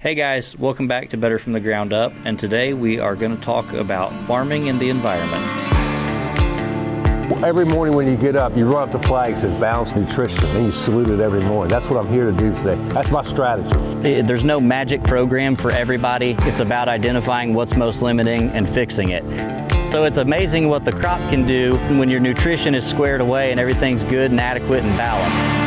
Hey guys, welcome back to Better from the Ground Up, and today we are going to talk about farming and the environment. Every morning when you get up, you run up the flag that says balanced nutrition, and you salute it every morning. That's what I'm here to do today. That's my strategy. Eh, There's no magic program for everybody. It's about identifying what's most limiting and fixing it. So it's amazing what the crop can do when your nutrition is squared away and everything's good and adequate and balanced.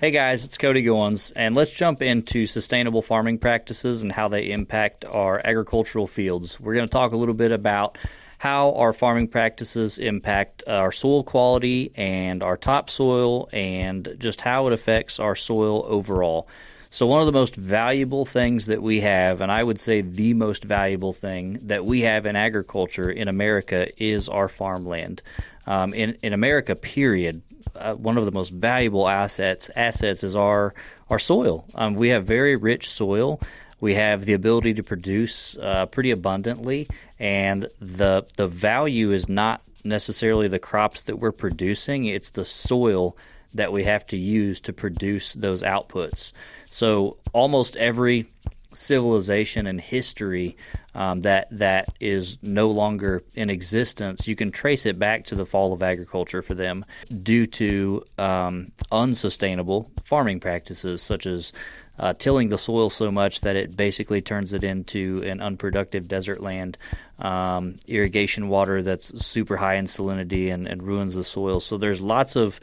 Hey guys, it's Cody Goins, and let's jump into sustainable farming practices and how they impact our agricultural fields. We're going to talk a little bit about how our farming practices impact our soil quality and our topsoil, and just how it affects our soil overall. So, one of the most valuable things that we have, and I would say the most valuable thing that we have in agriculture in America, is our farmland. Um, in, in America, period, uh, one of the most valuable assets assets is our our soil. Um, we have very rich soil. We have the ability to produce uh, pretty abundantly, and the the value is not necessarily the crops that we're producing. It's the soil that we have to use to produce those outputs. So almost every civilization and history um, that that is no longer in existence, you can trace it back to the fall of agriculture for them due to um, unsustainable farming practices, such as uh, tilling the soil so much that it basically turns it into an unproductive desert land, um, irrigation water that's super high in salinity and, and ruins the soil. So there's lots of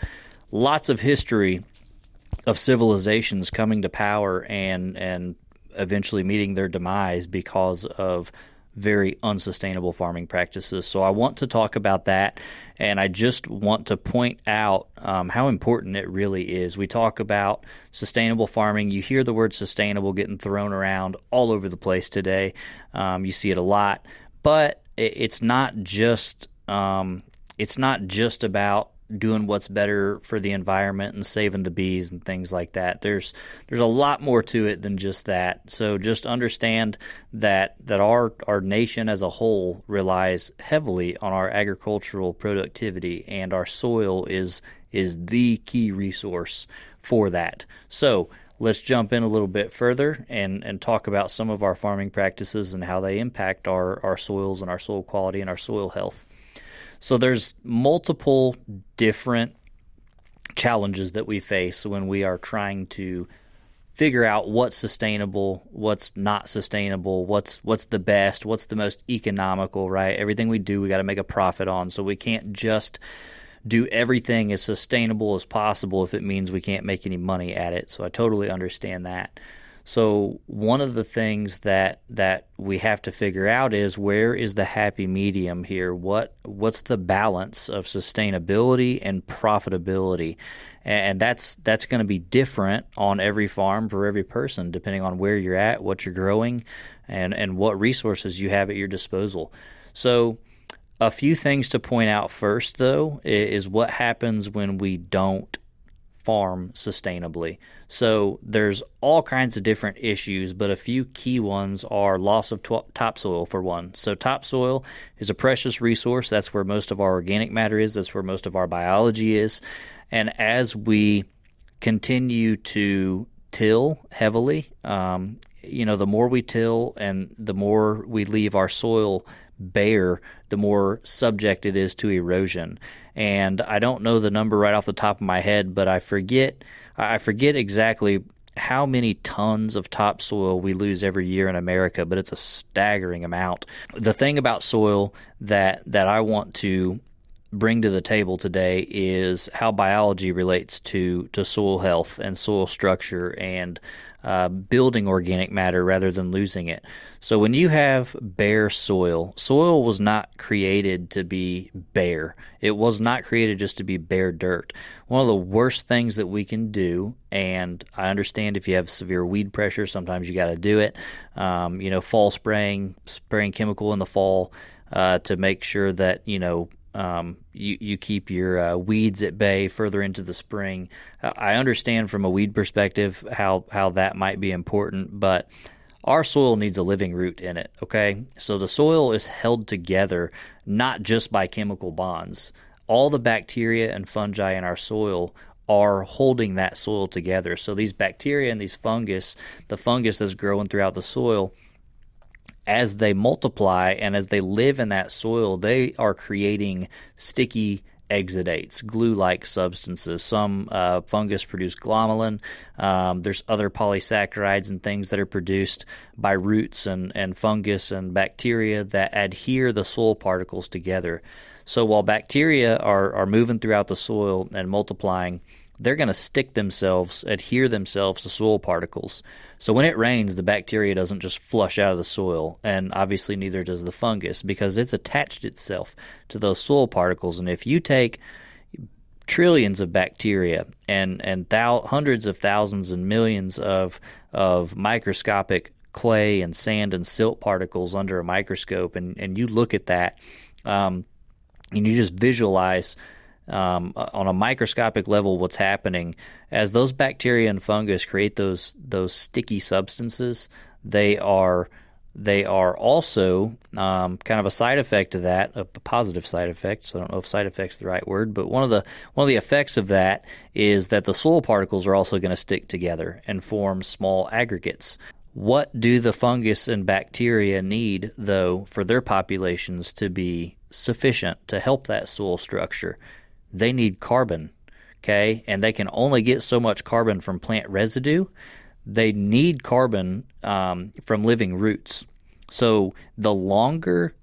lots of history of civilizations coming to power and and eventually meeting their demise because of very unsustainable farming practices. So I want to talk about that, and I just want to point out um, how important it really is. We talk about sustainable farming. You hear the word sustainable getting thrown around all over the place today. Um, you see it a lot, but it's not just um, it's not just about doing what's better for the environment and saving the bees and things like that. There's there's a lot more to it than just that. So just understand that that our our nation as a whole relies heavily on our agricultural productivity and our soil is is the key resource for that. So let's jump in a little bit further and, and talk about some of our farming practices and how they impact our, our soils and our soil quality and our soil health. So there's multiple different challenges that we face when we are trying to figure out what's sustainable, what's not sustainable, what's what's the best, what's the most economical, right? Everything we do, we got to make a profit on. So we can't just do everything as sustainable as possible if it means we can't make any money at it. So I totally understand that. So one of the things that that we have to figure out is where is the happy medium here? What what's the balance of sustainability and profitability? And that's that's going to be different on every farm for every person depending on where you're at, what you're growing, and and what resources you have at your disposal. So a few things to point out first though is what happens when we don't farm sustainably. So there's all kinds of different issues, but a few key ones are loss of to- topsoil for one. So topsoil is a precious resource. That's where most of our organic matter is. That's where most of our biology is. And as we continue to till heavily, um, you know, the more we till and the more we leave our soil bare, the more subject it is to erosion. And I don't know the number right off the top of my head, but I forget I forget exactly how many tons of topsoil we lose every year in America, but it's a staggering amount. The thing about soil that that I want to bring to the table today is how biology relates to to soil health and soil structure and uh, building organic matter rather than losing it. So when you have bare soil, soil was not created to be bare. It was not created just to be bare dirt. One of the worst things that we can do, and I understand if you have severe weed pressure, sometimes you got to do it. Um, you know, fall spraying, spraying chemical in the fall uh, to make sure that you know um, you, you keep your uh, weeds at bay further into the spring. Uh, I understand from a weed perspective how, how that might be important, but our soil needs a living root in it, okay? So the soil is held together not just by chemical bonds. all the bacteria and fungi in our soil are holding that soil together. So these bacteria and these fungus, the fungus that's growing throughout the soil, as they multiply and as they live in that soil, they are creating sticky exudates, glue-like substances. Some uh, fungus produce glomalin. Um, there's other polysaccharides and things that are produced by roots and, and fungus and bacteria that adhere the soil particles together. So while bacteria are, are moving throughout the soil and multiplying, they're going to stick themselves, adhere themselves to soil particles. So when it rains, the bacteria doesn't just flush out of the soil, and obviously neither does the fungus because it's attached itself to those soil particles. And if you take trillions of bacteria and and thou- hundreds of thousands and millions of of microscopic clay and sand and silt particles under a microscope, and and you look at that, um, and you just visualize um, on a microscopic level what's happening as those bacteria and fungus create those those sticky substances they are they are also um, kind of a side effect of that, a positive side effect. So I don't know if side effect's is the right word, but one of the one of the effects of that is that the soil particles are also going to stick together and form small aggregates. What do the fungus and bacteria need, though, for their populations to be sufficient to help that soil structure? They need carbon, okay? And they can only get so much carbon from plant residue. They need carbon um, from living roots. So the longer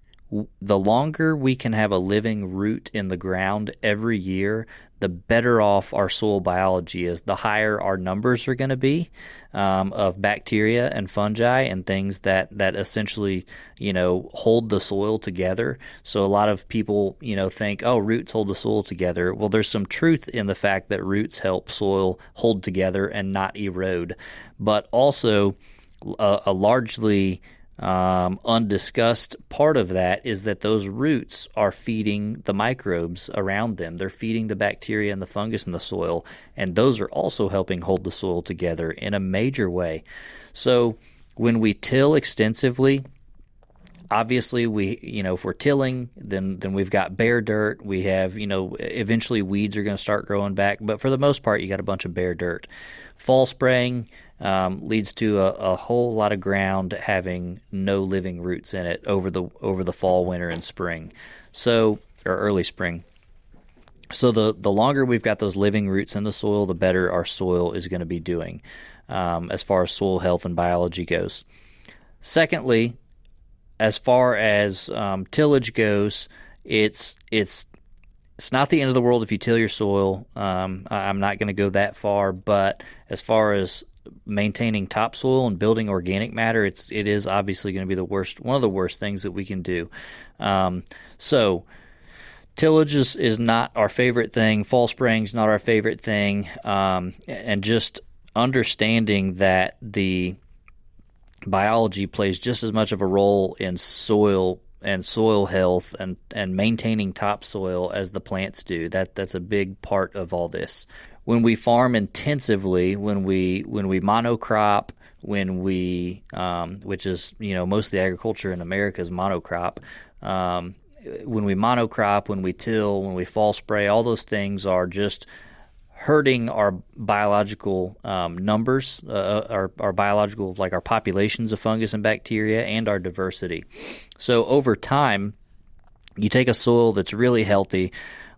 the longer we can have a living root in the ground every year, the better off our soil biology is. The higher our numbers are going to be um, of bacteria and fungi and things that, that essentially, you know, hold the soil together. So a lot of people, you know, think, oh, roots hold the soil together. Well, there's some truth in the fact that roots help soil hold together and not erode. But also, a, a largely um, undiscussed part of that is that those roots are feeding the microbes around them. They're feeding the bacteria and the fungus in the soil, and those are also helping hold the soil together in a major way. So when we till extensively, obviously we you know if we're tilling then then we've got bare dirt we have you know eventually weeds are going to start growing back but for the most part you got a bunch of bare dirt fall spraying um, leads to a, a, whole lot of ground having no living roots in it over the over the fall, winter, and spring. So or early spring. So the the longer we've got those living roots in the soil, the better our soil is going to be doing um, as far as soil health and biology goes. Secondly, as far as um, tillage goes, it's it's it's not the end of the world if you till your soil. Um, I'm not going to go that far, but as far as maintaining topsoil and building organic matter, it's it is obviously going to be the worst one of the worst things that we can do. Um, so tillage is, is not our favorite thing. Fall spraying is not our favorite thing, um, and just understanding that the biology plays just as much of a role in soil and soil health and, and maintaining topsoil as the plants do. That that's a big part of all this when we farm intensively, when we when we monocrop, when we um, which is you know most of the agriculture in America is monocrop. Um, when we monocrop, when we till, when we fall spray, all those things are just hurting our biological um, numbers, uh, uh, our, our biological, like our populations of fungus and bacteria, and our diversity. So over time, you take a soil that's really healthy,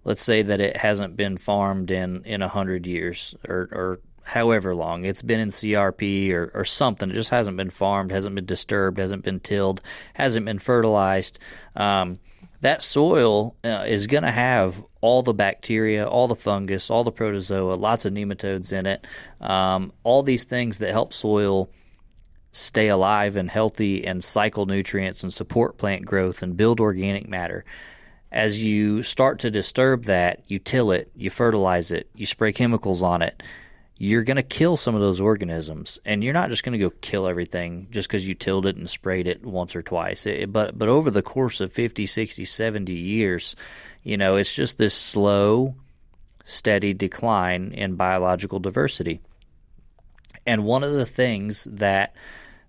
let's say that it hasn't been farmed in in a hundred years or, or however long it's been in CRP or, or something. It just hasn't been farmed, hasn't been disturbed, hasn't been tilled, hasn't been fertilized. Um, that soil uh, is going to have all the bacteria, all the fungus, all the protozoa, lots of nematodes in it, um, all these things that help soil stay alive and healthy and cycle nutrients and support plant growth and build organic matter as you start to disturb that, you till it, you fertilize it, you spray chemicals on it, you're going to kill some of those organisms. And you're not just going to go kill everything just because you tilled it and sprayed it once or twice. It, but, but over the course of 50, 60, 70 years, you know, it's just this slow, steady decline in biological diversity. And one of the things that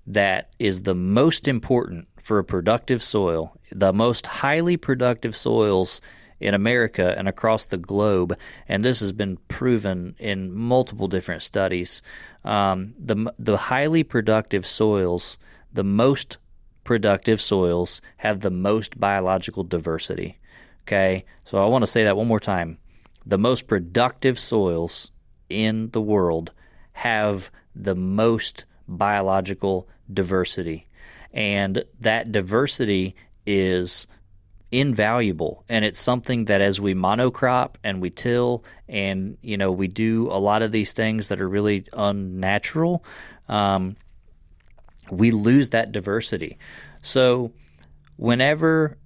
that is the most important for a productive soil, the most highly productive soils in America and across the globe, and this has been proven in multiple different studies. Um, the the highly productive soils, the most productive soils, have the most biological diversity. Okay, so I want to say that one more time. The most productive soils in the world have the most biological diversity. And that diversity is invaluable and it's something that as we monocrop and we till and you know we do a lot of these things that are really unnatural um, we lose that diversity so whenever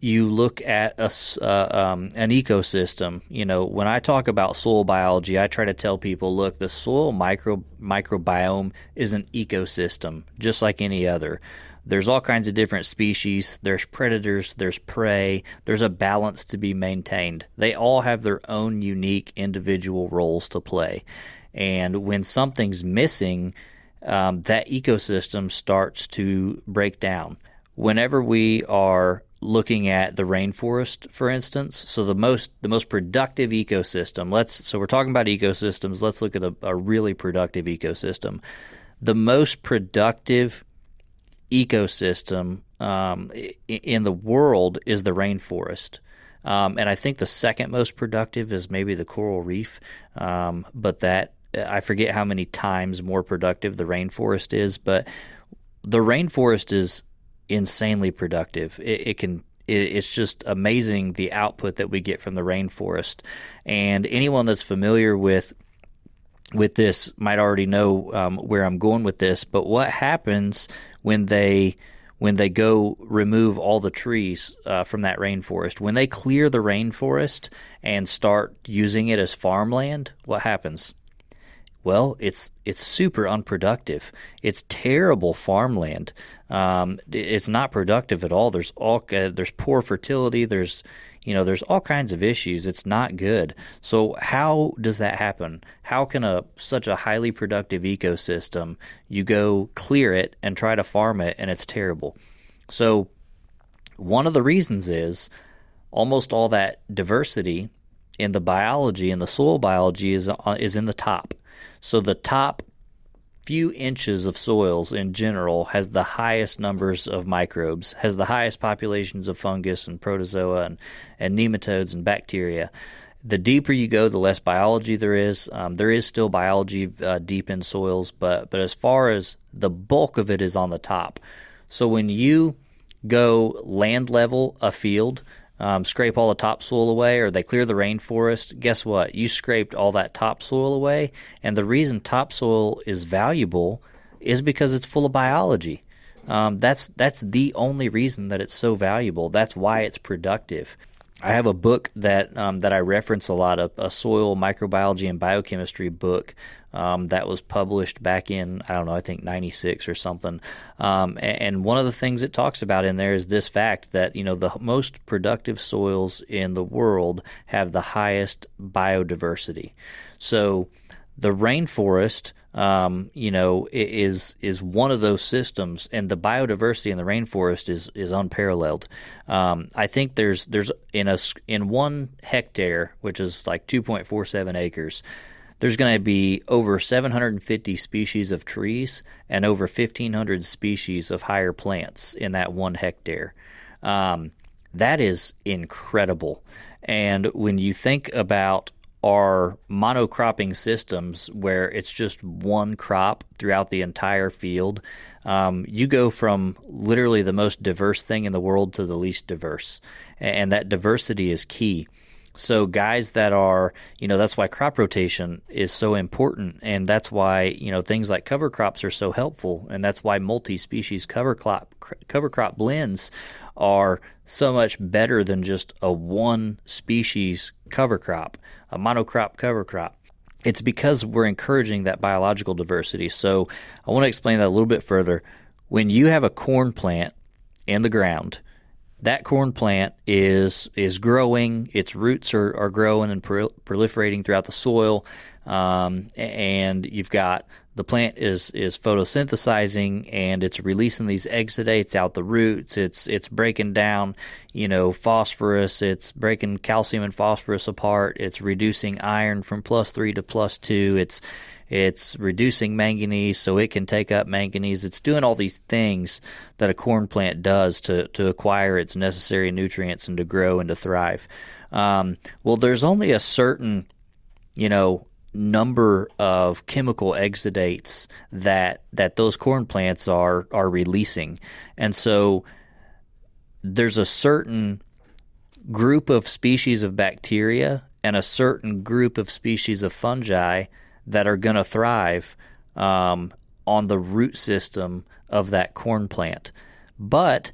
you look at a, uh, um, an ecosystem, you know, when I talk about soil biology, I try to tell people, look, the soil micro microbiome is an ecosystem, just like any other. There's all kinds of different species. There's predators. There's prey. There's a balance to be maintained. They all have their own unique individual roles to play. And when something's missing, um, that ecosystem starts to break down. Whenever we are looking at the rainforest, for instance. So the most the most productive ecosystem. Let's so we're talking about ecosystems. Let's look at a, a really productive ecosystem. The most productive ecosystem um, in the world is the rainforest. Um, and I think the second most productive is maybe the coral reef, um, but that I forget how many times more productive the rainforest is. But the rainforest is insanely productive. It, it can it's just amazing the output that we get from the rainforest. And anyone that's familiar with with this might already know um, where I'm going with this. But what happens when they when they go remove all the trees uh, from that rainforest? When they clear the rainforest and start using it as farmland, what happens? Well, it's it's super unproductive. It's terrible farmland. Um, it's not productive at all. There's all uh, there's poor fertility. There's you know there's all kinds of issues. It's not good. So how does that happen? How can a such a highly productive ecosystem you go clear it and try to farm it and it's terrible? So one of the reasons is almost all that diversity in the biology and the soil biology is uh, is in the top. So the top few inches of soils in general has the highest numbers of microbes, has the highest populations of fungus and protozoa and, and nematodes and bacteria. The deeper you go, the less biology there is. Um, there is still biology uh, deep in soils, but but as far as the bulk of it is on the top. So when you go land level a field, um, scrape all the topsoil away or they clear the rainforest, guess what? You scraped all that topsoil away. And the reason topsoil is valuable is because it's full of biology. Um, that's that's the only reason that it's so valuable. That's why it's productive. I have a book that um, that I reference a lot, a, a soil microbiology and biochemistry book um, that was published back in I don't know I think '96 or something. Um, and, one of the things it talks about in there is this fact that you know the most productive soils in the world have the highest biodiversity. So the rainforest, um, you know, is is one of those systems, and the biodiversity in the rainforest is is unparalleled. Um, I think there's there's in a in one hectare, which is like 2.47 acres. There's going to be over 750 species of trees and over 1,500 species of higher plants in that one hectare. Um, that is incredible. And when you think about are monocropping systems where it's just one crop throughout the entire field. Um, you go from literally the most diverse thing in the world to the least diverse, and that diversity is key. So, guys that are, you know, that's why crop rotation is so important. And that's why, you know, things like cover crops are so helpful. And that's why multi species cover crop, cover crop blends are so much better than just a one species cover crop, a monocrop cover crop. It's because we're encouraging that biological diversity. So, I want to explain that a little bit further. When you have a corn plant in the ground, that corn plant is is growing. Its roots are, are growing and proliferating throughout the soil, um, and you've got the plant is is photosynthesizing and it's releasing these exudates out the roots. It's it's breaking down, you know, phosphorus. It's breaking calcium and phosphorus apart. It's reducing iron from plus three to plus two. It's it's reducing manganese so it can take up manganese. It's doing all these things that a corn plant does to, to acquire its necessary nutrients and to grow and to thrive. Um, well, there's only a certain, you know, number of chemical exudates that that those corn plants are are releasing, and so there's a certain group of species of bacteria and a certain group of species of fungi that are going to thrive um, on the root system of that corn plant. But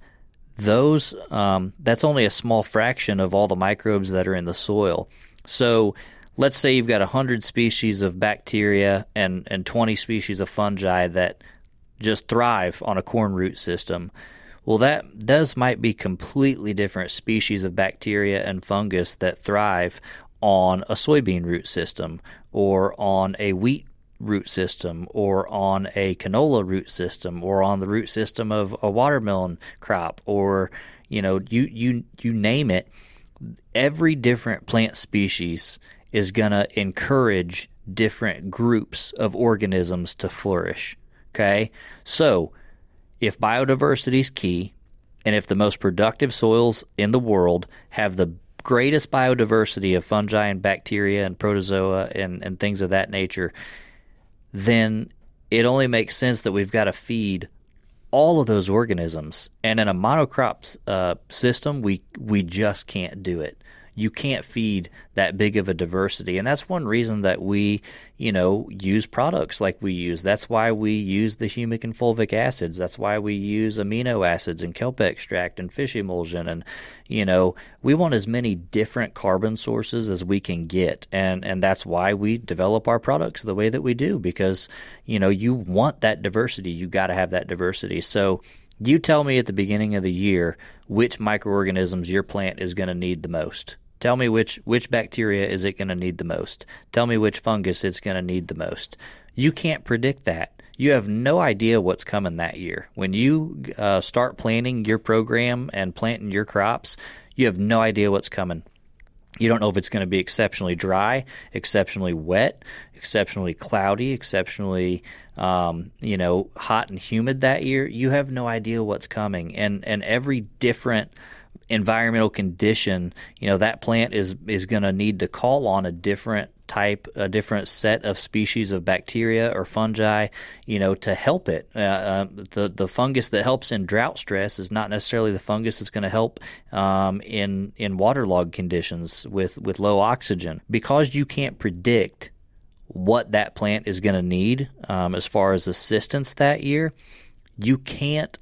those um, that's only a small fraction of all the microbes that are in the soil. So let's say you've got 100 species of bacteria and, and 20 species of fungi that just thrive on a corn root system. Well, that those might be completely different species of bacteria and fungus that thrive on a soybean root system or on a wheat root system or on a canola root system or on the root system of a watermelon crop or you know you you you name it every different plant species is going to encourage different groups of organisms to flourish okay? So if biodiversity is key and if the most productive soils in the world have the greatest biodiversity of fungi and bacteria and protozoa and, and things of that nature, then it only makes sense that we've got to feed all of those organisms. And in a monocrop uh, system, we we just can't do it you can't feed that big of a diversity. And that's one reason that we, you know, use products like we use. That's why we use the humic and fulvic acids. That's why we use amino acids and kelp extract and fish emulsion. And, you know, we want as many different carbon sources as we can get. And, and that's why we develop our products the way that we do because, you know, you want that diversity. You got to have that diversity. So, you tell me at the beginning of the year which microorganisms your plant is going to need the most. Tell me which which bacteria is it going to need the most. Tell me which fungus it's going to need the most. You can't predict that. You have no idea what's coming that year. When you uh, start planning your program and planting your crops, you have no idea what's coming. You don't know if it's going to be exceptionally dry, exceptionally wet, exceptionally cloudy, exceptionally um, you know hot and humid that year. You have no idea what's coming, and and every different environmental condition, you know, that plant is is going to need to call on a different type, a different set of species of bacteria or fungi, you know, to help it. Uh, uh, the the fungus that helps in drought stress is not necessarily the fungus that's going to help um, in in waterlogged conditions with with low oxygen because you can't predict what that plant is going to need um, as far as assistance that year. You can't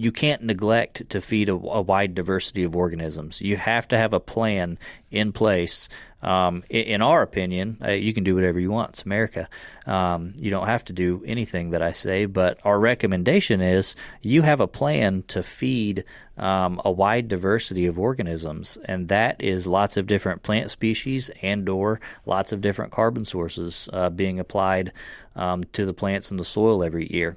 you can't neglect to feed a, a, wide diversity of organisms. You have to have a plan in place. Um, in, in, our opinion, uh, you can do whatever you want. It's America. Um, you don't have to do anything that I say, but our recommendation is you have a plan to feed um, a wide diversity of organisms, and that is lots of different plant species and/or lots of different carbon sources uh, being applied um, to the plants in the soil every year.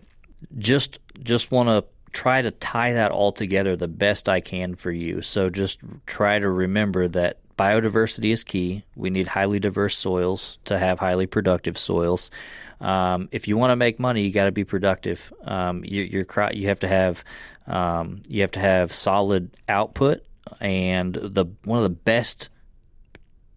Just just want to try to tie that all together the best I can for you. So just try to remember that biodiversity is key. We need highly diverse soils to have highly productive soils. Um, if you want to make money, you got to be productive. Um, your, your you have to have um, you have to have solid output, and the one of the best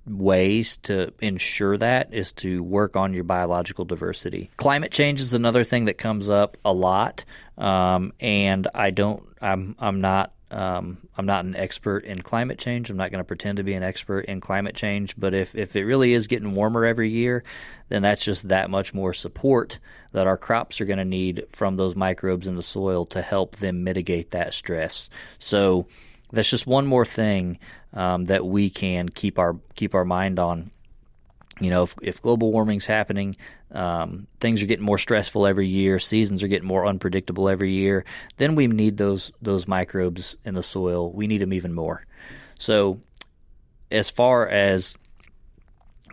ways to ensure that is to work on your biological diversity. Climate change is another thing that comes up a lot, um, and I don't. I'm I'm not. Um, I'm not an expert in climate change. I'm not going to pretend to be an expert in climate change. But if, if it really is getting warmer every year, then that's just that much more support that our crops are going to need from those microbes in the soil to help them mitigate that stress. So that's just one more thing um, that we can keep our keep our mind on. you know, if, if global warming's happening, um, things are getting more stressful every year, seasons are getting more unpredictable every year, then we need those those microbes in the soil. We need them even more. So, as far as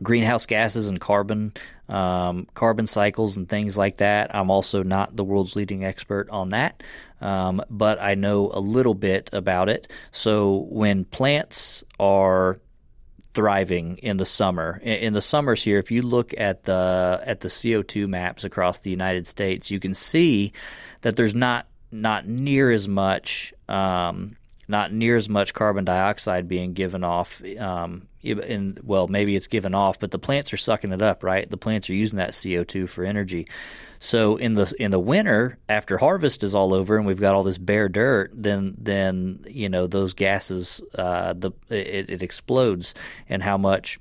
greenhouse gases and carbon um, carbon cycles and things like that. I'm also not the world's leading expert on that, um, but I know a little bit about it. So when plants are thriving in the summer. In the summers here, if you look at the at the CO2 maps across the United States, you can see that there's not not near as much um, not near as much carbon dioxide being given off. Um, in well, maybe it's given off, but the plants are sucking it up, right? The plants are using that CO2 for energy. So in the in the winter, after harvest is all over and we've got all this bare dirt, then then you know those gases, uh, the it, it explodes, and how much?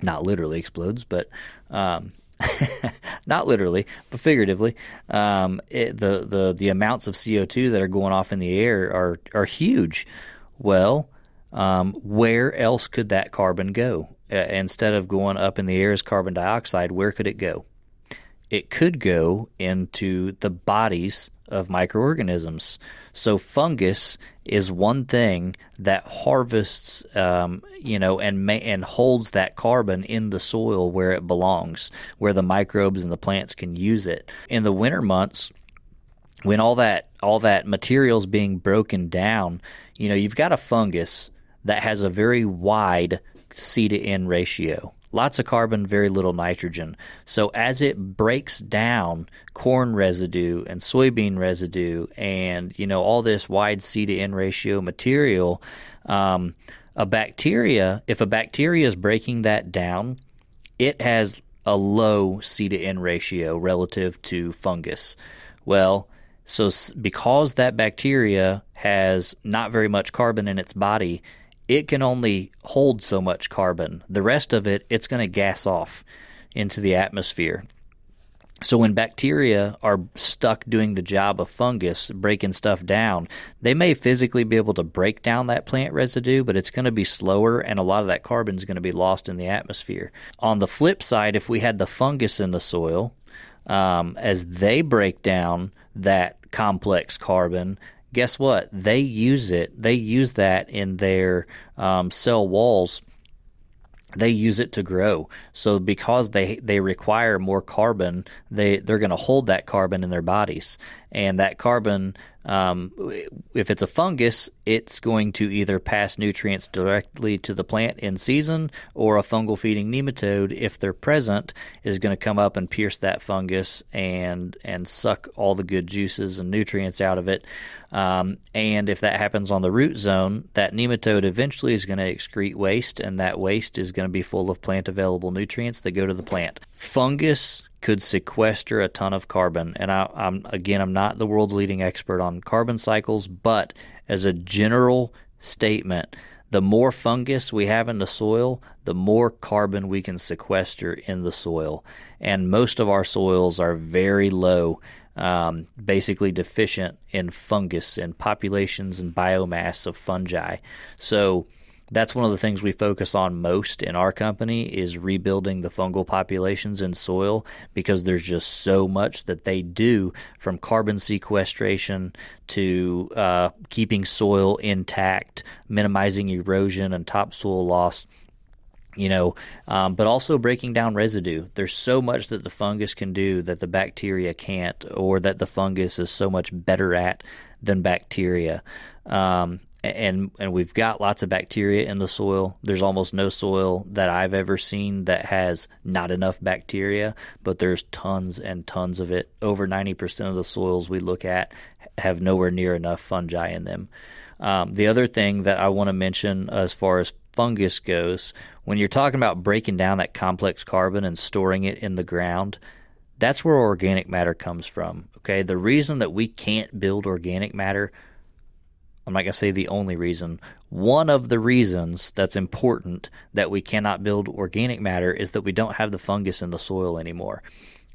Not literally explodes, but um, not literally, but figuratively, um, it, the the the amounts of CO two that are going off in the air are are huge. Well, um, where else could that carbon go? Uh, instead of going up in the air as carbon dioxide, where could it go? It could go into the bodies of microorganisms. So fungus is one thing that harvests, um, you know, and and holds that carbon in the soil where it belongs, where the microbes and the plants can use it. In the winter months, when all that all that material is being broken down, you know, you've got a fungus that has a very wide C to N ratio lots of carbon, very little nitrogen. So as it breaks down corn residue and soybean residue and you know all this wide C to N ratio material, um, a bacteria, if a bacteria is breaking that down, it has a low C to N ratio relative to fungus. Well, so because that bacteria has not very much carbon in its body, it can only hold so much carbon. The rest of it, it's going to gas off into the atmosphere. So when bacteria are stuck doing the job of fungus, breaking stuff down, they may physically be able to break down that plant residue, but it's going to be slower and a lot of that carbon is going to be lost in the atmosphere. On the flip side, if we had the fungus in the soil, um, as they break down that complex carbon, guess what? They use it. They use that in their um, cell walls. They use it to grow. So because they they require more carbon, they they're going to hold that carbon in their bodies, and that carbon um, if it's a fungus, it's going to either pass nutrients directly to the plant in season, or a fungal feeding nematode, if they're present, is going to come up and pierce that fungus and and suck all the good juices and nutrients out of it. Um, and if that happens on the root zone, that nematode eventually is going to excrete waste, and that waste is going to be full of plant available nutrients that go to the plant. Fungus could sequester a ton of carbon. And I, am again, I'm not the world's leading expert on carbon cycles, but as a general statement, the more fungus we have in the soil, the more carbon we can sequester in the soil. And most of our soils are very low, um, basically deficient in fungus and populations and biomass of fungi. So that's one of the things we focus on most in our company is rebuilding the fungal populations in soil because there's just so much that they do from carbon sequestration to uh, keeping soil intact, minimizing erosion and topsoil loss you know, um, but also breaking down residue. There's so much that the fungus can do that the bacteria can't, or that the fungus is so much better at than bacteria. Um, and and we've got lots of bacteria in the soil. There's almost no soil that I've ever seen that has not enough bacteria, but there's tons and tons of it. Over 90% of the soils we look at have nowhere near enough fungi in them. Um, the other thing that I want to mention as far as fungus goes, when you're talking about breaking down that complex carbon and storing it in the ground, that's where organic matter comes from. Okay, the reason that we can't build organic matter I'm not going to say the only reason. One of the reasons that's important that we cannot build organic matter is that we don't have the fungus in the soil anymore.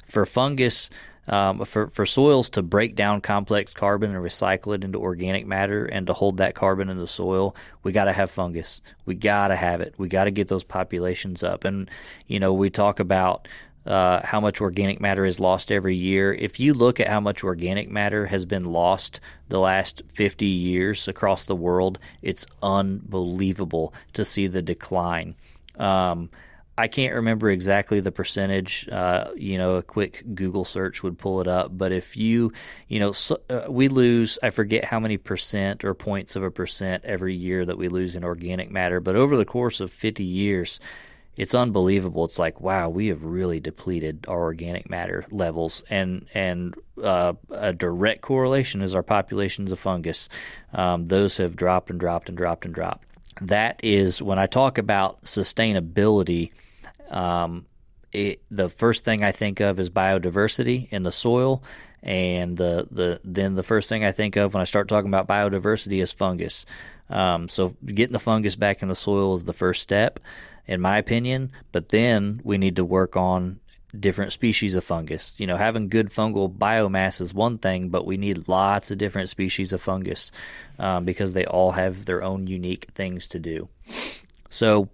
For fungus um, for for soils to break down complex carbon and recycle it into organic matter and to hold that carbon in the soil, we got to have fungus. We got to have it. We got to get those populations up. And you know, we talk about uh, how much organic matter is lost every year. If you look at how much organic matter has been lost the last 50 years across the world, it's unbelievable to see the decline. Um, I can't remember exactly the percentage. Uh, you know, a quick Google search would pull it up. But if you, you know, so, uh, we lose, I forget how many percent or points of a percent every year that we lose in organic matter. But over the course of 50 years, it's unbelievable. It's like, wow, we have really depleted our organic matter levels, and and uh, a direct correlation is our populations of fungus. Um, those have dropped and dropped and dropped and dropped. That is when I talk about sustainability. Um, it, the first thing I think of is biodiversity in the soil, and the, the then the first thing I think of when I start talking about biodiversity is fungus. Um, so getting the fungus back in the soil is the first step in my opinion. But then we need to work on different species of fungus. You know, having good fungal biomass is one thing, but we need lots of different species of fungus um, because they all have their own unique things to do. So,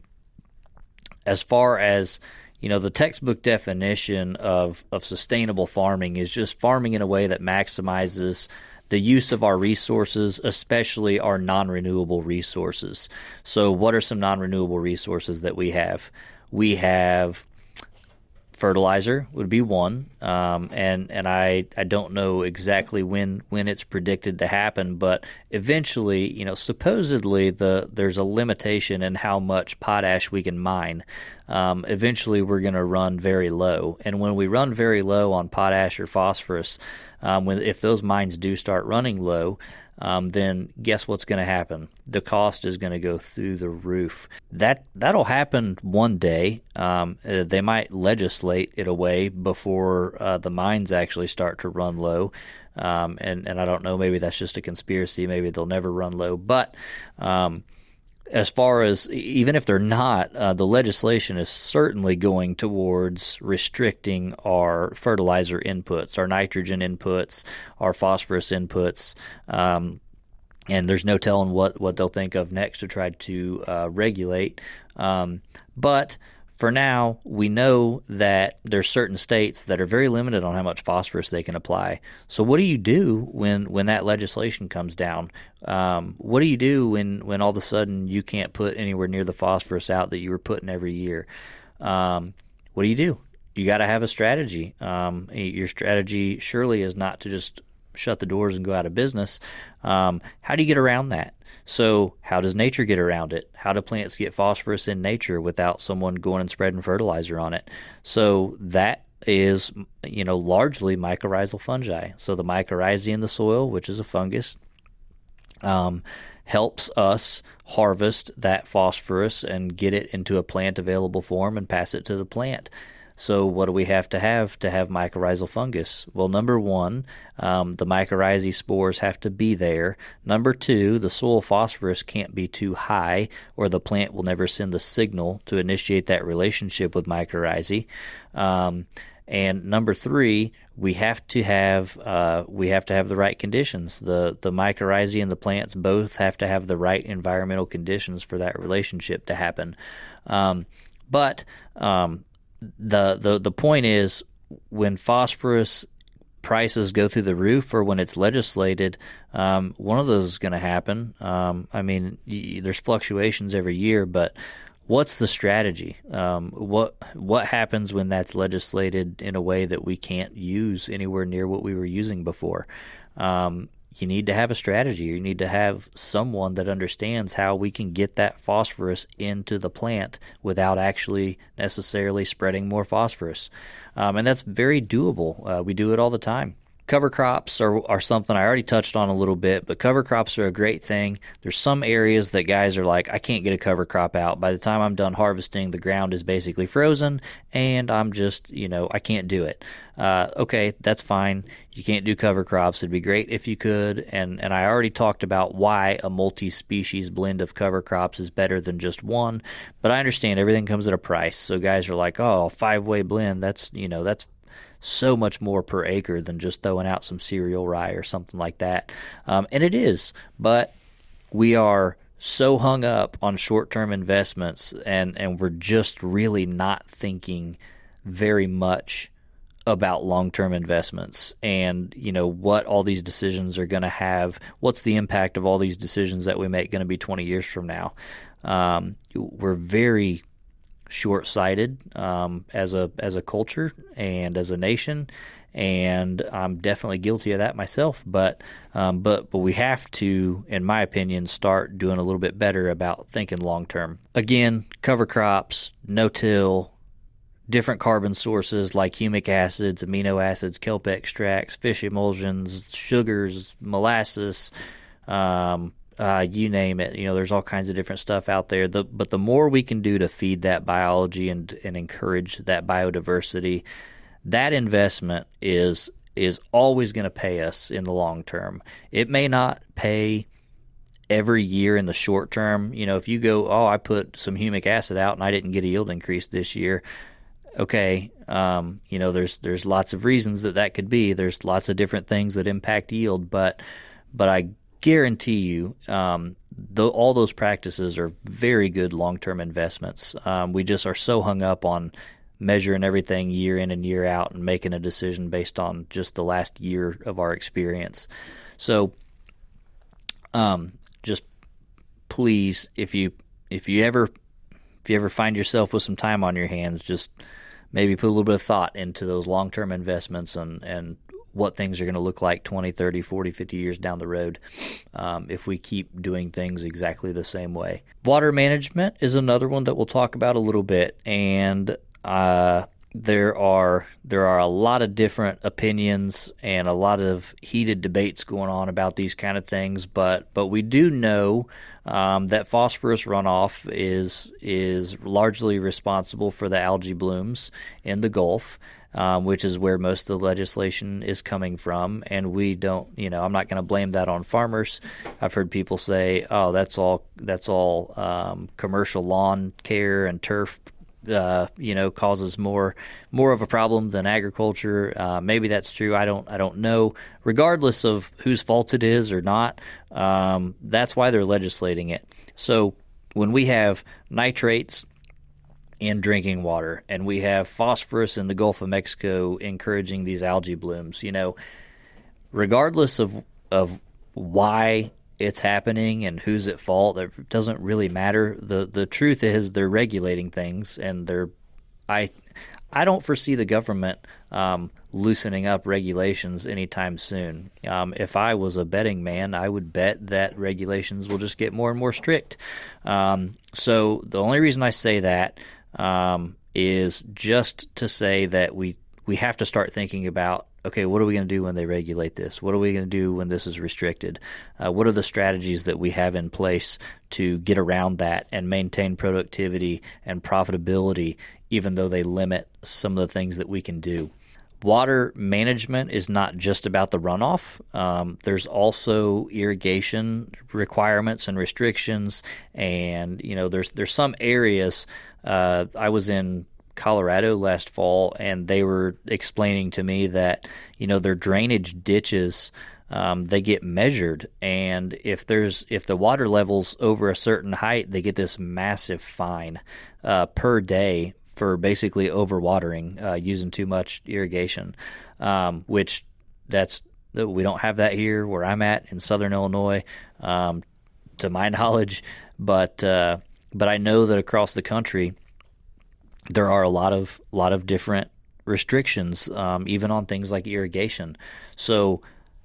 as far as you know, the textbook definition of, of sustainable farming is just farming in a way that maximizes the use of our resources, especially our non renewable resources. So, what are some non renewable resources that we have? We have fertilizer would be one, um, and and I, I don't know exactly when when it's predicted to happen, but eventually, you know, supposedly the there's a limitation in how much potash we can mine. Um, eventually, we're going to run very low, and when we run very low on potash or phosphorus, um, when if those mines do start running low, um, then guess what's going to happen? The cost is going to go through the roof. That that'll happen one day. Um, uh, they might legislate it away before uh, the mines actually start to run low. Um, and and I don't know. Maybe that's just a conspiracy. Maybe they'll never run low. But um, as far as even if they're not, uh, the legislation is certainly going towards restricting our fertilizer inputs, our nitrogen inputs, our phosphorus inputs. Um, and there's no telling what, what they'll think of next to try to uh, regulate. Um, but for now, we know that there's certain states that are very limited on how much phosphorus they can apply. So, what do you do when when that legislation comes down? Um, what do you do when when all of a sudden you can't put anywhere near the phosphorus out that you were putting every year? Um, what do you do? You got to have a strategy. Um, your strategy surely is not to just shut the doors and go out of business. Um, how do you get around that? So, how does nature get around it? How do plants get phosphorus in nature without someone going and spreading fertilizer on it? So, that is, you know, largely mycorrhizal fungi. So, the mycorrhizae in the soil, which is a fungus, um, helps us harvest that phosphorus and get it into a plant available form and pass it to the plant. So, what do we have to have to have mycorrhizal fungus? Well, number one, um, the mycorrhizae spores have to be there. Number two, the soil phosphorus can't be too high, or the plant will never send the signal to initiate that relationship with mycorrhizae. Um, and number three, we have to have uh, we have to have the right conditions. The the mycorrhizae and the plants both have to have the right environmental conditions for that relationship to happen. Um, but um, the the the point is when phosphorus prices go through the roof or when it's legislated, um, one of those is going to happen. Um, I mean, y- there's fluctuations every year, but what's the strategy? Um, what what happens when that's legislated in a way that we can't use anywhere near what we were using before? You need to have a strategy. You need to have someone that understands how we can get that phosphorus into the plant without actually necessarily spreading more phosphorus. Um, and that's very doable. Uh, we do it all the time cover crops are, are something I already touched on a little bit, but cover crops are a great thing. There's some areas that guys are like, I can't get a cover crop out. By the time I'm done harvesting, the ground is basically frozen, and I'm just, you know, I can't do it. Uh, okay, that's fine. You can't do cover crops. It'd be great if you could. And, and I already talked about why a multi species blend of cover crops is better than just one. But I understand everything comes at a price. So guys are like, oh, five way blend, that's, you know, that's so much more per acre than just throwing out some cereal rye or something like that. Um, and it is, but we are so hung up on short term investments and, and we're just really not thinking very much about long term investments and you know what all these decisions are going to have what's the impact of all these decisions that we make going to be 20 years from now um, we're very short sighted um, as a as a culture and as a nation and I'm definitely guilty of that myself. But um, but but we have to, in my opinion, start doing a little bit better about thinking long term. Again, cover crops, no till, different carbon sources like humic acids, amino acids, kelp extracts, fish emulsions, sugars, molasses. Um, uh, you name it. You know, there's all kinds of different stuff out there. The, but the more we can do to feed that biology and and encourage that biodiversity, that investment is is always going to pay us in the long term. It may not pay every year in the short term. You know, if you go, oh, I put some humic acid out and I didn't get a yield increase this year. Okay, um, you know, there's there's lots of reasons that that could be. There's lots of different things that impact yield, but but I guarantee you, um, the, all those practices are very good long term investments. Um, we just are so hung up on measuring everything year in and year out and making a decision based on just the last year of our experience. So, um, just please, if you if you ever if you ever find yourself with some time on your hands, just maybe put a little bit of thought into those long term investments and and what things are going to look like 20, 30, 40, 50 years down the road um, if we keep doing things exactly the same way. Water management is another one that we'll talk about a little bit. And uh, there are there are a lot of different opinions and a lot of heated debates going on about these kind of things, but but we do know um, that phosphorus runoff is is largely responsible for the algae blooms in the Gulf. Um, which is where most of the legislation is coming from. And we don't, you know, I'm not going to blame that on farmers. I've heard people say, "Oh, that's all that's all um, commercial lawn care and turf uh, you know causes more more of a problem than agriculture. Uh, maybe that's true. I don't I don't know. Regardless of whose fault it is or not, um, that's why they're legislating it. So when we have nitrates in drinking water and we have phosphorus in the Gulf of Mexico encouraging these algae blooms, you know, regardless of of why it's happening and who's at fault. It doesn't really matter. the The truth is they're regulating things, and they're I I don't foresee the government um, loosening up regulations anytime soon. Um, if I was a betting man, I would bet that regulations will just get more and more strict. Um, so the only reason I say that um, is just to say that we we have to start thinking about okay, what are we going to do when they regulate this? What are we going to do when this is restricted? Uh, what are the strategies that we have in place to get around that and maintain productivity and profitability, even though they limit some of the things that we can do? Water management is not just about the runoff. Um, there's also irrigation requirements and restrictions, and you know there's there's some areas. Uh, I was in Colorado last fall, and they were explaining to me that you know their drainage ditches um, they get measured, and if there's if the water levels over a certain height, they get this massive fine uh, per day for basically overwatering, uh, using too much irrigation, um, which that's we don't have that here where I'm at in Southern Illinois, um, to my knowledge, but uh, but I know that across the country there are a lot of lot of different restrictions, um, even on things like irrigation. So,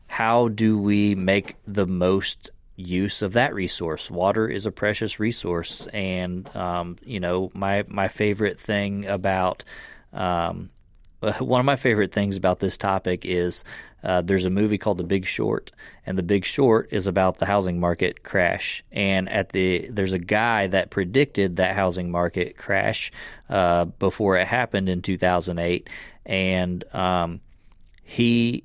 how do we make the most use of that resource? Water is a precious resource, and um, you know my my favorite thing about um, one of my favorite things about this topic is uh, there's a movie called The Big Short, and The Big Short is about the housing market crash. And at the there's a guy that predicted that housing market crash uh, before it happened in 2008, and um, he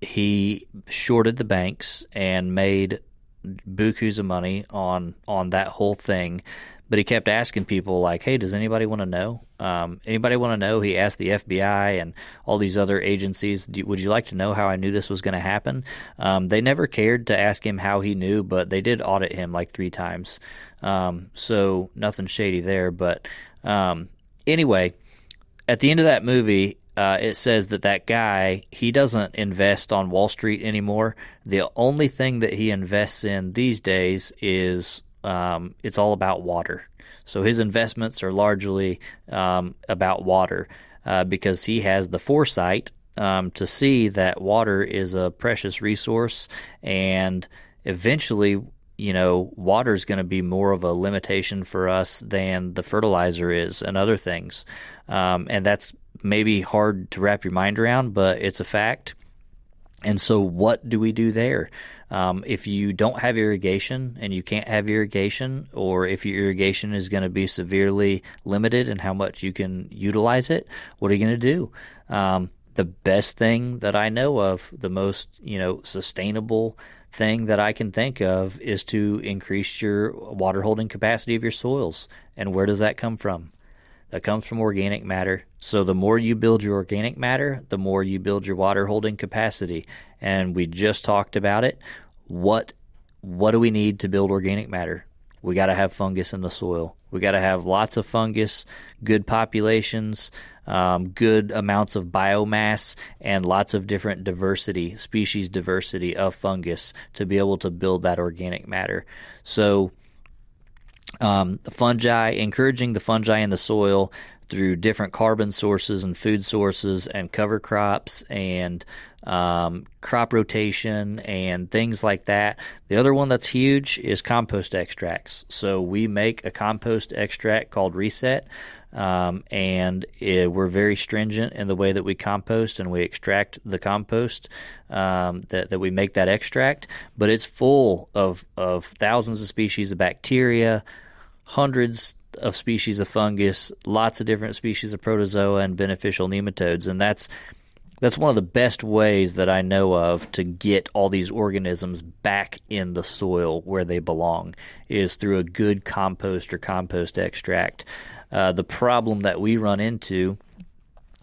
he shorted the banks and made bukus of money on on that whole thing but he kept asking people like, "Hey, does anybody want to know? Um, anybody want to know?" He asked the FBI and all these other agencies, "Would you like to know how I knew this was going to happen?" Um, they never cared to ask him how he knew, but they did audit him like three times. Um, so nothing shady there. But um, anyway, at the end of that movie, uh, it says that that guy he doesn't invest on Wall Street anymore. The only thing that he invests in these days is um, it's all about water. So his investments are largely um, about water uh, because he has the foresight um, to see that water is a precious resource and eventually you know, water is going to be more of a limitation for us than the fertilizer is and other things. Um, and that's maybe hard to wrap your mind around, but it's a fact. And so, what do we do there? Um, if you don't have irrigation and you can't have irrigation, or if your irrigation is going to be severely limited in how much you can utilize it, what are you going to do? Um, the best thing that I know of, the most you know sustainable thing that I can think of is to increase your water holding capacity of your soils. And where does that come from? That comes from organic matter. So the more you build your organic matter, the more you build your water holding capacity. And we just talked about it. What what do we need to build organic matter? We got to have fungus in the soil. We got to have lots of fungus, good populations, um, good amounts of biomass, and lots of different diversity, species diversity of fungus to be able to build that organic matter. So, um, the fungi, encouraging the fungi in the soil through different carbon sources and food sources and cover crops and um, crop rotation and things like that. The other one that's huge is compost extracts. So we make a compost extract called Reset. Um, and it, we're very stringent in the way that we compost and we extract the compost um, that, that we make that extract. But it's full of, of thousands of species of bacteria, hundreds of species of fungus, lots of different species of protozoa and beneficial nematodes, and that's that's one of the best ways that I know of to get all these organisms back in the soil where they belong is through a good compost or compost extract. Uh, the problem that we run into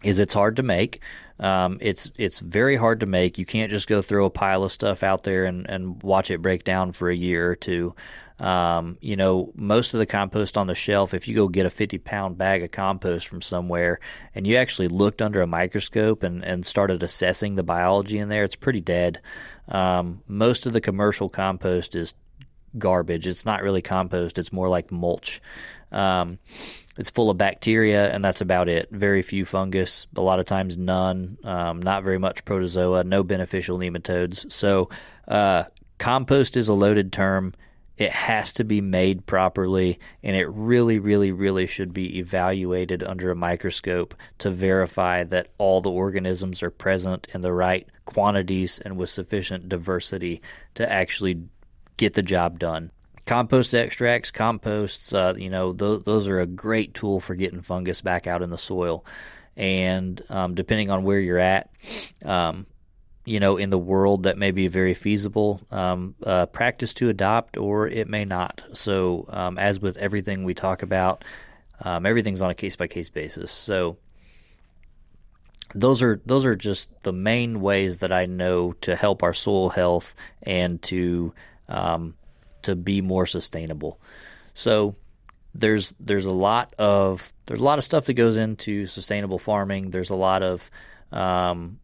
is it's hard to make. Um, it's it's very hard to make. You can't just go throw a pile of stuff out there and, and watch it break down for a year or two. Um, you know, most of the compost on the shelf, if you go get a 50 pound bag of compost from somewhere and you actually looked under a microscope and, and started assessing the biology in there, it's pretty dead. Um, most of the commercial compost is garbage. It's not really compost, it's more like mulch. Um, it's full of bacteria, and that's about it. Very few fungus, a lot of times none, um, not very much protozoa, no beneficial nematodes. So, uh, compost is a loaded term. It has to be made properly, and it really, really, really should be evaluated under a microscope to verify that all the organisms are present in the right quantities and with sufficient diversity to actually get the job done. Compost extracts, composts, uh, you know, th- those are a great tool for getting fungus back out in the soil. And um, depending on where you're at, um, you know, in the world that may be very feasible, um, uh, practice to adopt, or it may not. So, um, as with everything we talk about, um, everything's on a case by case basis. So, those are those are just the main ways that I know to help our soil health and to um, to be more sustainable. So there's there's a lot of there's a lot of stuff that goes into sustainable farming. There's a lot of um,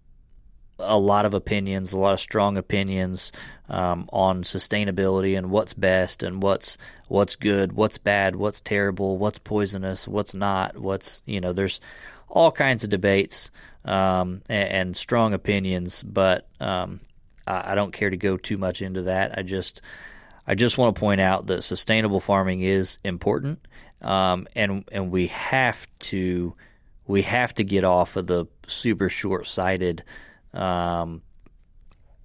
a lot of opinions, a lot of strong opinions um, on sustainability and what's best and what's what's good, what's bad, what's terrible, what's poisonous, what's not, what's you know. There's all kinds of debates um, and, and, strong opinions, but um, I, I, don't care to go too much into that. I just I just want to point out that sustainable farming is important, um, and and we have to we have to get off of the super short sighted um,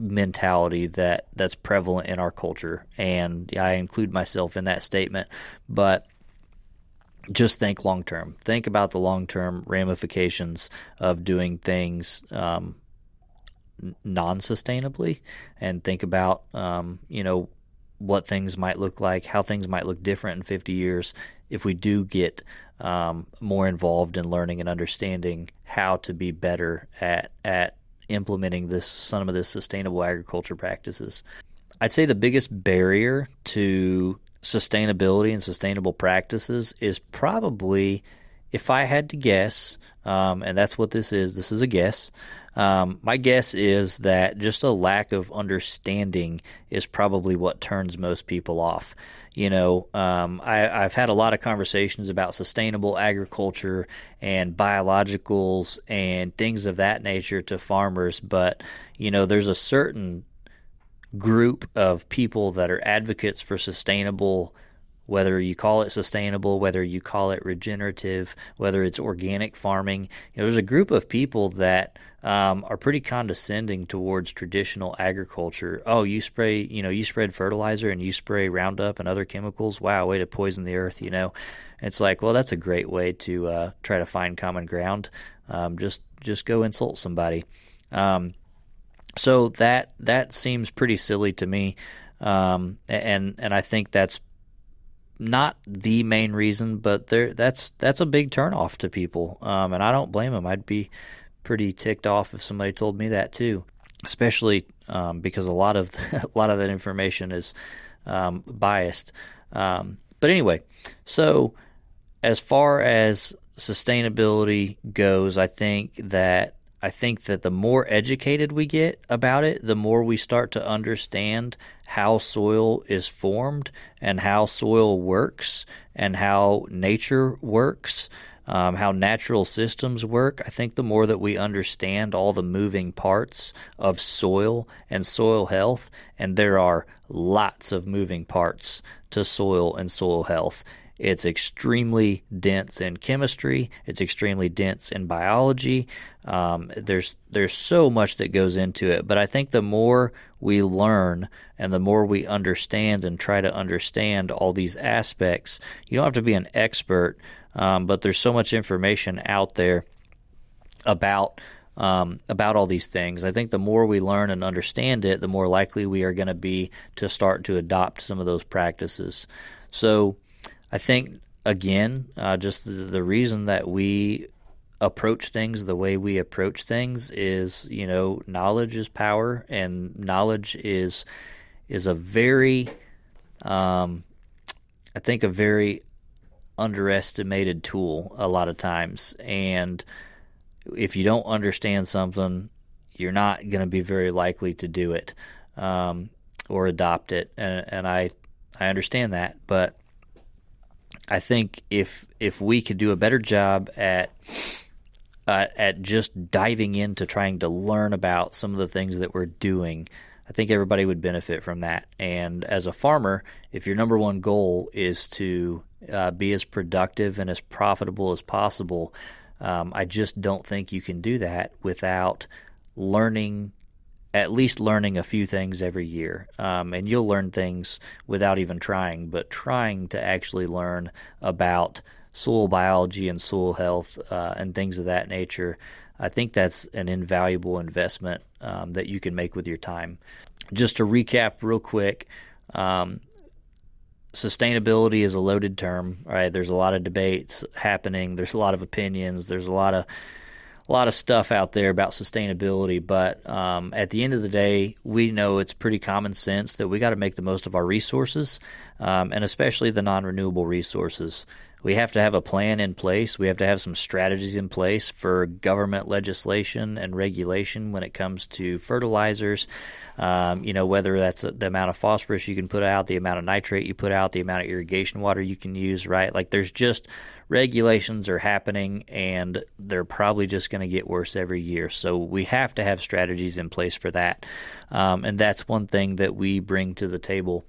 mentality that that's prevalent in our culture, and I include myself in that statement. But just think long term. Think about the long term ramifications of doing things um, non sustainably, and think about um, you know what things might look like, how things might look different in 50 years if we do get um, more involved in learning and understanding how to be better at at implementing this some of this sustainable agriculture practices. I'd say the biggest barrier to sustainability and sustainable practices is probably, if I had to guess, um, and that's what this is. This is a guess. Um, my guess is that just a lack of understanding is probably what turns most people off. You know, um, I, have had a lot of conversations about sustainable agriculture and biologicals and things of that nature to farmers, but you know, there's a certain group of people that are advocates for sustainable whether you call it sustainable, whether you call it regenerative, whether it's organic farming. You know, there's a group of people that um, are pretty condescending towards traditional agriculture. Oh, you spray, you know, you spread fertilizer and you spray Roundup and other chemicals. Wow, way to poison the earth. You know, it's like, well, that's a great way to uh, try to find common ground. Um, just just go insult somebody. Um, so that that seems pretty silly to me, um, and and I think that's not the main reason, but there that's that's a big turnoff to people, um, and I don't blame them. I'd be pretty ticked off if somebody told me that too, especially um, because a lot of a lot of that information is um, biased. Um, but anyway, so as far as sustainability goes, I think that I think that the more educated we get about it, the more we start to understand how soil is formed and how soil works and how nature works, um, how natural systems work. I think the more that we understand all the moving parts of soil and soil health, and there are lots of moving parts to soil and soil health. It's extremely dense in chemistry. It's extremely dense in biology. Um, there's there's so much that goes into it, but I think the more we learn and the more we understand and try to understand all these aspects, you don't have to be an expert, um, but there's so much information out there about um, about all these things. I think the more we learn and understand it, the more likely we are going to be to start to adopt some of those practices. So I think again, uh, just the, the reason that we approach things the way we approach things is, you know, knowledge is power, and knowledge is is a very, um, I think, a very underestimated tool a lot of times. And if you don't understand something, you're not going to be very likely to do it um, or adopt it. And, and I I understand that, but I think if if we could do a better job at uh, at just diving into trying to learn about some of the things that we're doing, I think everybody would benefit from that. And as a farmer, if your number one goal is to uh, be as productive and as profitable as possible, um, I just don't think you can do that without learning at least learning a few things every year. Um, and you'll learn things without even trying, but trying to actually learn about soil biology and soil health uh, and things of that nature. I think that's an invaluable investment um, that you can make with your time. Just to recap real quick, um, sustainability is a loaded term, right? There's a lot of debates happening. There's a lot of opinions. There's a lot of a lot of stuff out there about sustainability, but um, at the end of the day, we know it's pretty common sense that we got to make the most of our resources, um, and especially the non-renewable resources. We have to have a plan in place. We have to have some strategies in place for government legislation and regulation when it comes to fertilizers. Um, you know, whether that's the amount of phosphorus you can put out, the amount of nitrate you put out, the amount of irrigation water you can use, right? Like there's just regulations are happening and they're probably just going to get worse every year. So we have to have strategies in place for that. Um, and that's one thing that we bring to the table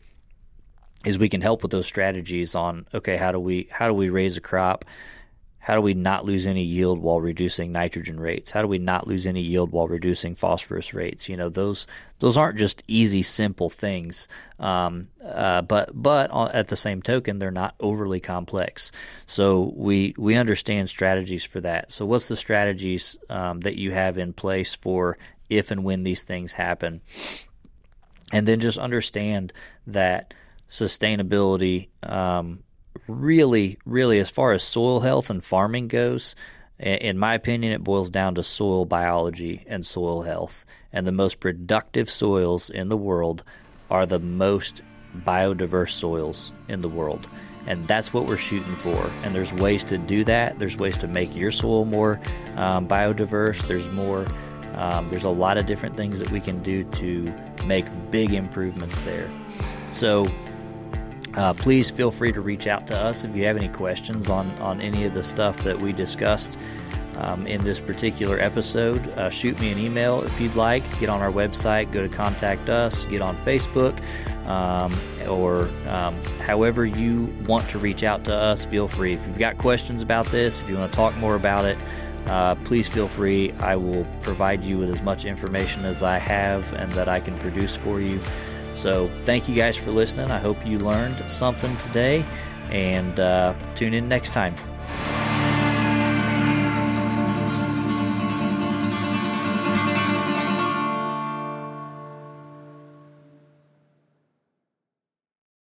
is we can help with those strategies on okay how do we how do we raise a crop how do we not lose any yield while reducing nitrogen rates? How do we not lose any yield while reducing phosphorus rates? You know, those those aren't just easy, simple things. Um, uh, but but at the same token, they're not overly complex. So we we understand strategies for that. So what's the strategies um, that you have in place for if and when these things happen? and then just understand that sustainability um, really, really, as far as soil health and farming goes, in my opinion, it boils down to soil biology and soil health. And the most productive soils in the world are the most biodiverse soils in the world. And that's what we're shooting for. And there's ways to do that. There's ways to make your soil more um, biodiverse. There's more. Um, there's a lot of different things that we can do to make big improvements there. So uh, please feel free to reach out to us if you have any questions on, on any of the stuff that we discussed um, in this particular episode. Uh, shoot me an email if you'd like. Get on our website, go to contact us, get on Facebook, um, or um, however you want to reach out to us, feel free. If you've got questions about this, if you want to talk more about it, uh, please feel free. I will provide you with as much information as I have and that I can produce for you. So, thank you guys for listening. I hope you learned something today and uh, tune in next time.